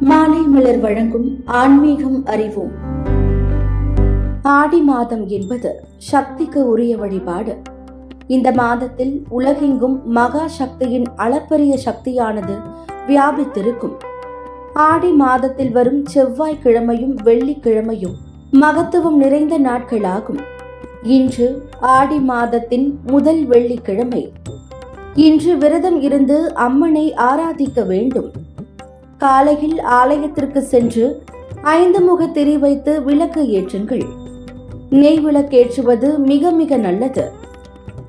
மாலை மலர் வழங்கும் ஆன்மீகம் அறிவோம். ஆடி மாதம் என்பது சக்திக்கு உரிய வழிபாடு. இந்த மாதத்தில் உலகெங்கும் மகா சக்தியின் அளப்பரிய சக்தியானது வியாபித்திருக்கும். ஆடி மாதத்தில் வரும் செவ்வாய்க்கிழமையும் வெள்ளிக்கிழமையும் மகத்துவம் நிறைந்த நாட்களாகும். இன்று ஆடி மாதத்தின் முதல் வெள்ளிக்கிழமை. இன்று விரதம் இருந்து அம்மனை ஆராதிக்க வேண்டும். காலையில் ஆலயத்திற்கு சென்று ஐந்து முக திரி வைத்து விளக்கு ஏற்றுங்கள். நெய் விளக்கேற்றுவது மிக மிக நல்லது.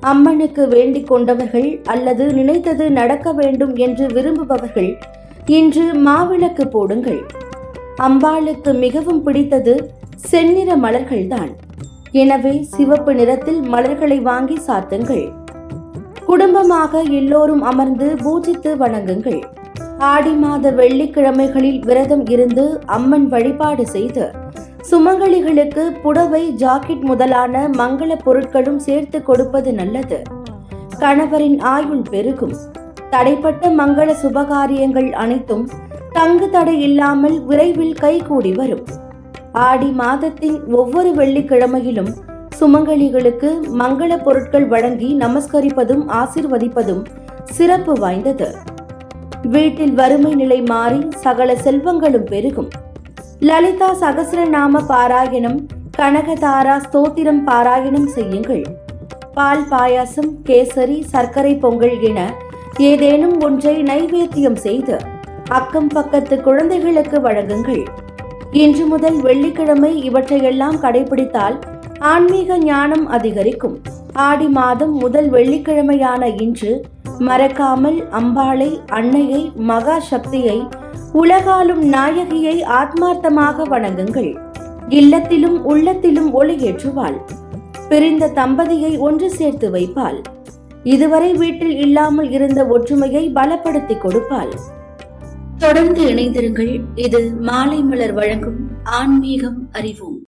அம்மனுக்கு வேண்டிக் கொண்டவர்கள் அல்லது நினைத்தது நடக்க வேண்டும் என்று விரும்புபவர்கள் இன்று மாவிளக்கு போடுங்கள். அம்பாளுக்கு மிகவும் பிடித்தது செந்நிற மலர்கள்தான் எனவே சிவப்பு நிறத்தில் மலர்களை வாங்கி சாத்துங்கள். குடும்பமாக எல்லோரும் அமர்ந்து பூஜித்து வணங்குங்கள். ஆடி மாத வெள்ளிக்கிழமைகளில் விரதம் இருந்து அம்மன் வழிபாடு செய்து சுமங்கலிகளுக்கு புடவை ஜாக்கெட் முதலான மங்கள பொருட்களும் சேர்த்து கொடுப்பது நல்லது. கணவரின் ஆயுள் பெருகும். தடைப்பட்ட மங்கள சுபகாரியங்கள் அனைத்தும் தங்கு தடை இல்லாமல் விரைவில் கைகூடி வரும். ஆடி மாதத்தின் ஒவ்வொரு வெள்ளிக்கிழமையிலும் சுமங்கலிகளுக்கு மங்கள பொருட்கள் வழங்கி நமஸ்கரிப்பதும் ஆசிர்வதிப்பதும் சிறப்பு வாய்ந்தது. வீட்டில் வறுமை நிலை மாறி சகல செல்வங்களும் பெருகும். லலிதா சகசிரநாம பாராயணம் கனகதாரா ஸ்தோத்திரம் பாராயணம் செய்யுங்கள். பால் பாயாசம் கேசரி சர்க்கரை பொங்கல் என ஏதேனும் ஒன்றை நைவேத்தியம் செய்து அக்கம் பக்கத்து குழந்தைகளுக்கு வழங்குங்கள். இன்று முதல் வெள்ளிக்கிழமை இவற்றையெல்லாம் கடைபிடித்தால் ஆன்மீக ஞானம் அதிகரிக்கும். ஆடி மாதம் முதல் வெள்ளிக்கிழமையான இன்று மறக்காமல் அம்பாளை அன்னையை மகா சக்தியை உலகாலும் நாயகியை ஆத்மார்த்தமாக வணங்குங்கள். இல்லத்திலும் உள்ளத்திலும் ஒளியேற்றுவாள். பிரிந்த தம்பதியை ஒன்று சேர்த்து வைப்பாள். இதுவரை வீட்டில் இல்லாமல் இருந்த ஒற்றுமையை பலப்படுத்தி கொடுப்பாள். தொடர்ந்து இணைந்திருங்கள். இது மாலை மலர் வழங்கும் ஆன்மீகம் அறிவோம்.